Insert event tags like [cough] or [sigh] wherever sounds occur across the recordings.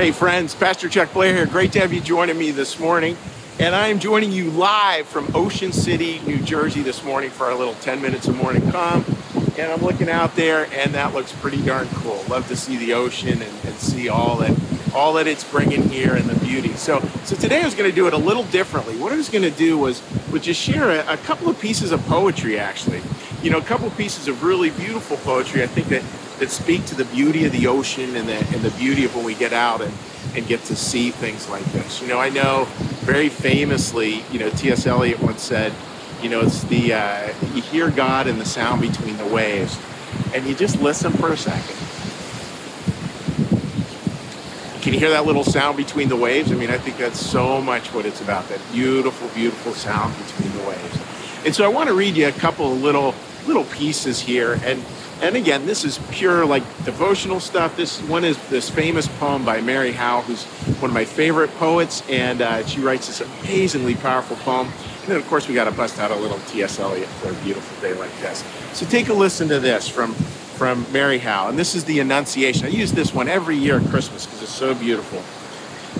Hey, friends, Pastor Chuck Blair here. Great to have you joining me this morning. And I am joining you live from Ocean City, New Jersey this morning for our little 10 minutes of morning calm. And I'm looking out there, and that looks pretty darn cool. Love to see the ocean and, and see all that all that it's bringing here and the beauty. So, so today I was going to do it a little differently. What I was going to do was, was just share a, a couple of pieces of poetry, actually. You know, a couple of pieces of really beautiful poetry. I think that that speak to the beauty of the ocean and the, and the beauty of when we get out and, and get to see things like this. You know, I know very famously, you know, T.S. Eliot once said, you know, it's the, uh, you hear God in the sound between the waves, and you just listen for a second. Can you hear that little sound between the waves? I mean, I think that's so much what it's about, that beautiful, beautiful sound between the waves. And so I want to read you a couple of little little pieces here. And and again, this is pure like devotional stuff. This one is this famous poem by Marie Howe, who's one of my favorite poets, and uh, she writes this amazingly powerful poem. And then, of course, we got to bust out a little T.S. Eliot for a beautiful day like this. So take a listen to this from from Marie Howe, and this is the Annunciation. I use this one every year at Christmas because it's so beautiful.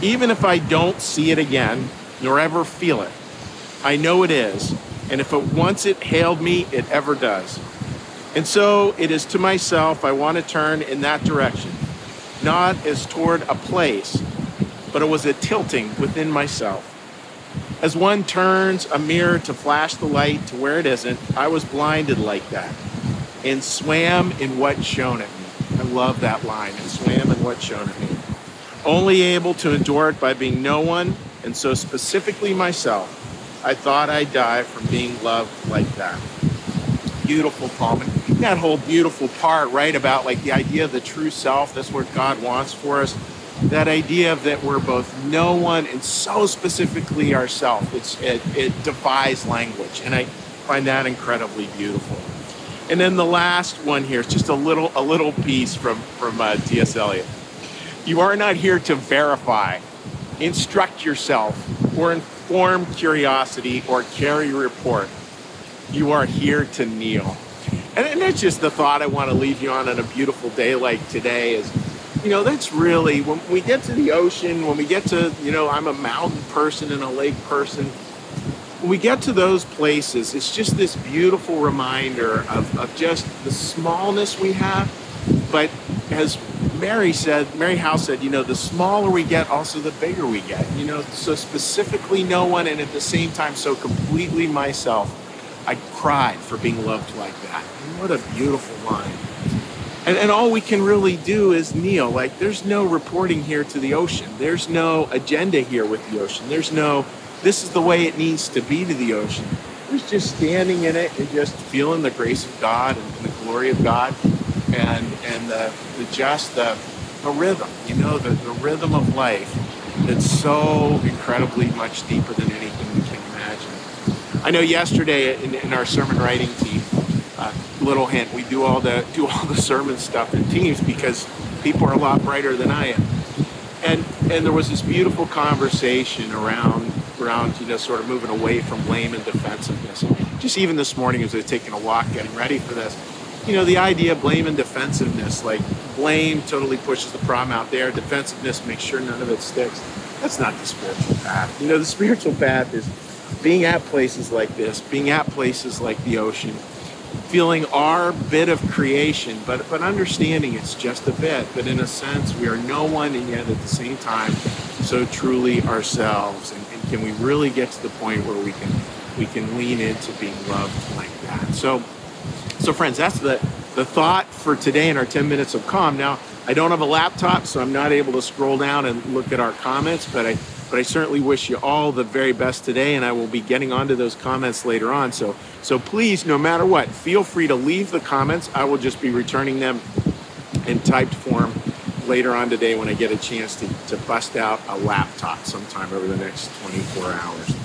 Even if I don't see it again, nor ever feel it, I know it is, and if it once it hailed me, it ever does. And so it is to myself I want to turn in that direction, not as toward a place, but it was a tilting within myself. As one turns a mirror to flash the light to where it isn't, I was blinded like that and swam in what shone at me. I love that line, and swam in what shone at me. Only able to endure it by being no one, and so specifically myself, I thought I'd die from being loved like that. Beautiful poem that whole beautiful part, right, about like the idea of the true self, that's what God wants for us. That idea that we're both no one and so specifically ourself. It's it, it defies language. And I find that incredibly beautiful. And then the last one here is just a little a little piece from from uh, T.S. Eliot. You are not here to verify, instruct yourself, or inform curiosity, or carry report. You are here to kneel. And, and that's just the thought I want to leave you on on a beautiful day like today is, you know, that's really when we get to the ocean, when we get to, you know, I'm a mountain person and a lake person. When we get to those places, it's just this beautiful reminder of, of just the smallness we have. But as Marie said, Marie Howe said, you know, the smaller we get, also the bigger we get. You know, so specifically no one, and at the same time, so completely myself. I cried for being loved like that. What a beautiful line. And, and all we can really do is kneel. Like, there's no reporting here to the ocean. There's no agenda here with the ocean. There's no, this is the way it needs to be to the ocean. There's just standing in it and just feeling the grace of God and, the glory of God and, and the, the just the, the rhythm, you know, the, the rhythm of life that's so incredibly much deeper than I know yesterday in, in our sermon writing team, uh, little hint, we do all the do all the sermon stuff in teams because people are a lot brighter than I am. And and there was this beautiful conversation around around you know sort of moving away from blame and defensiveness. Just even this morning as I was taking a walk, getting ready for this, you know, the idea of blame and defensiveness, like blame totally pushes the problem out there, defensiveness makes sure none of it sticks. That's not the spiritual path. You know, the spiritual path is being at places like this, being at places like the ocean, feeling our bit of creation, but but understanding it's just a bit. But in a sense, we are no one, and yet at the same time, so truly ourselves. And, and can we really get to the point where we can we can lean into being loved like that? So, so friends, that's the the thought for today in our 10 minutes of calm. Now, I don't have a laptop, so I'm not able to scroll down and look at our comments, but I but I certainly wish you all the very best today, and I will be getting onto those comments later on. So, so please, no matter what, feel free to leave the comments. I will just be returning them in typed form later on today when I get a chance to, to bust out a laptop sometime over the next 24 hours.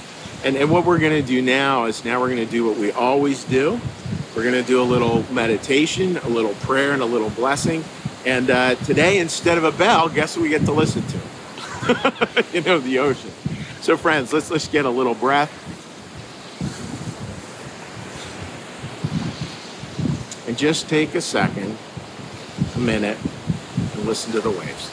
And, and what we're going to do now is now we're going to do what we always do. We're going to do a little meditation, a little prayer, and a little blessing. And uh, today, instead of a bell, guess what we get to listen to? [laughs] you know, the ocean. So friends, let's, let's get a little breath. And just take a second, a minute, and listen to the waves.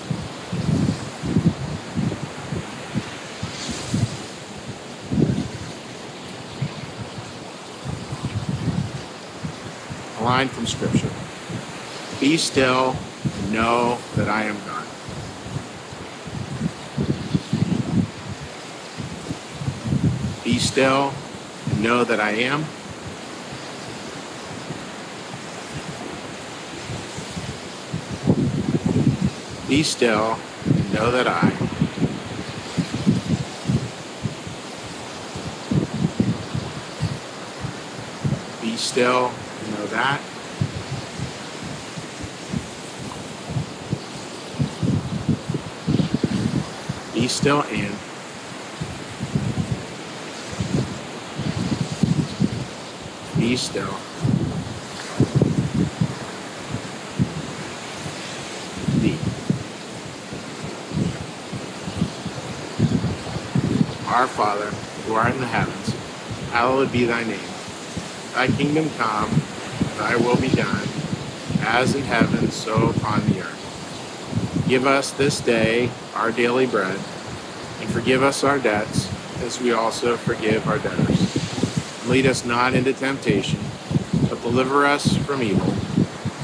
A line from scripture. Be still and know that I am God. Still and know that I am. Be still and know that I. Be still and know that. Be still and. Still. Be. Our Father, who art in the heavens, hallowed be thy name. Thy kingdom come, thy will be done, as in heaven, so upon the earth. Give us this day our daily bread, and forgive us our debts, as we also forgive our debtors. Lead us not into temptation, but deliver us from evil.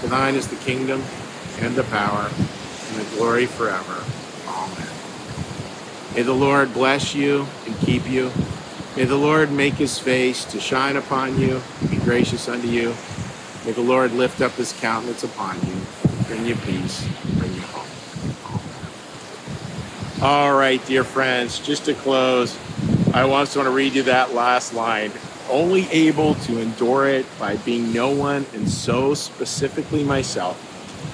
For thine is the kingdom, and the power, and the glory forever. Amen. May the Lord bless you and keep you. May the Lord make his face to shine upon you, and be gracious unto you. May the Lord lift up his countenance upon you, bring you peace, bring you home. All right, dear friends, just to close, I also want to read you that last line. Only able to endure it by being no one and so specifically myself,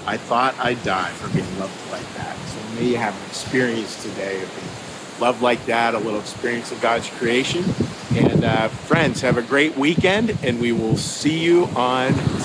I thought I'd die for being loved like that. So may you have an experience today of being loved like that, a little experience of God's creation. And uh, friends, have a great weekend, and we will see you on Sunday.